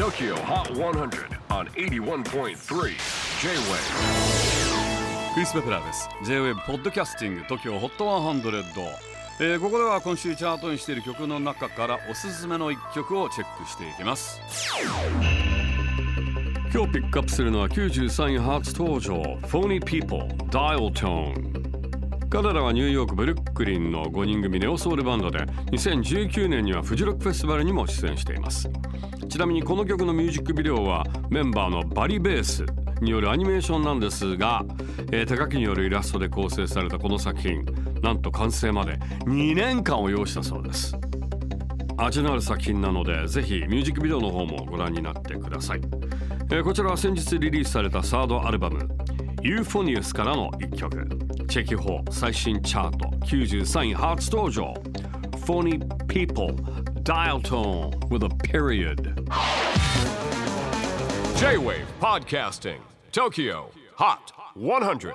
TOKYO HOT 100 on 81.3 J-WAVE クリス・ベプラーです。J-WAVE ポッドキャスティング TOKYO HOT 100、えーここでは今週チャートにしている曲の中からおすすめの一曲をチェックしていきます。今日ピックアップするのは93位初登場。Phony People Dial Tone 彼らはニューヨークブルックリンの5人組ネオソウルバンドで2019年にはフジロックフェスティバルにも出演しています。ちなみにこの曲のミュージックビデオはメンバーのバリベースによるアニメーションなんですが、えー手書きによるイラストで構成されたこの作品なんと完成まで2年間を要したそうです。味のある作品なのでぜひミュージックビデオの方もご覧になってください、えーこちらは先日リリースされたサードアルバム「ユーフォニウス」からの一曲。チェキホー最新チャート93位初登場 Phony People Dial Tone with a period J-WAVE PODCASTING TOKYO HOT 100